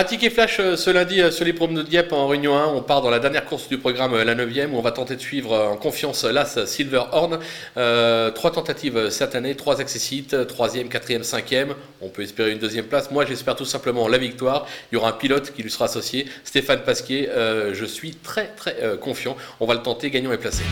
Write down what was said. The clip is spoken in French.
Un ticket flash euh, ce lundi euh, sur les promes de Dieppe en Réunion 1. On part dans la dernière course du programme, euh, la 9e, où on va tenter de suivre en confiance l'As Silverhorn. Euh, trois tentatives cette année, trois accessites, troisième, quatrième, cinquième. On peut espérer une deuxième place. Moi, j'espère tout simplement la victoire. Il y aura un pilote qui lui sera associé, Stéphane Pasquier. Je suis très, très confiant. On va le tenter, gagnant et placé.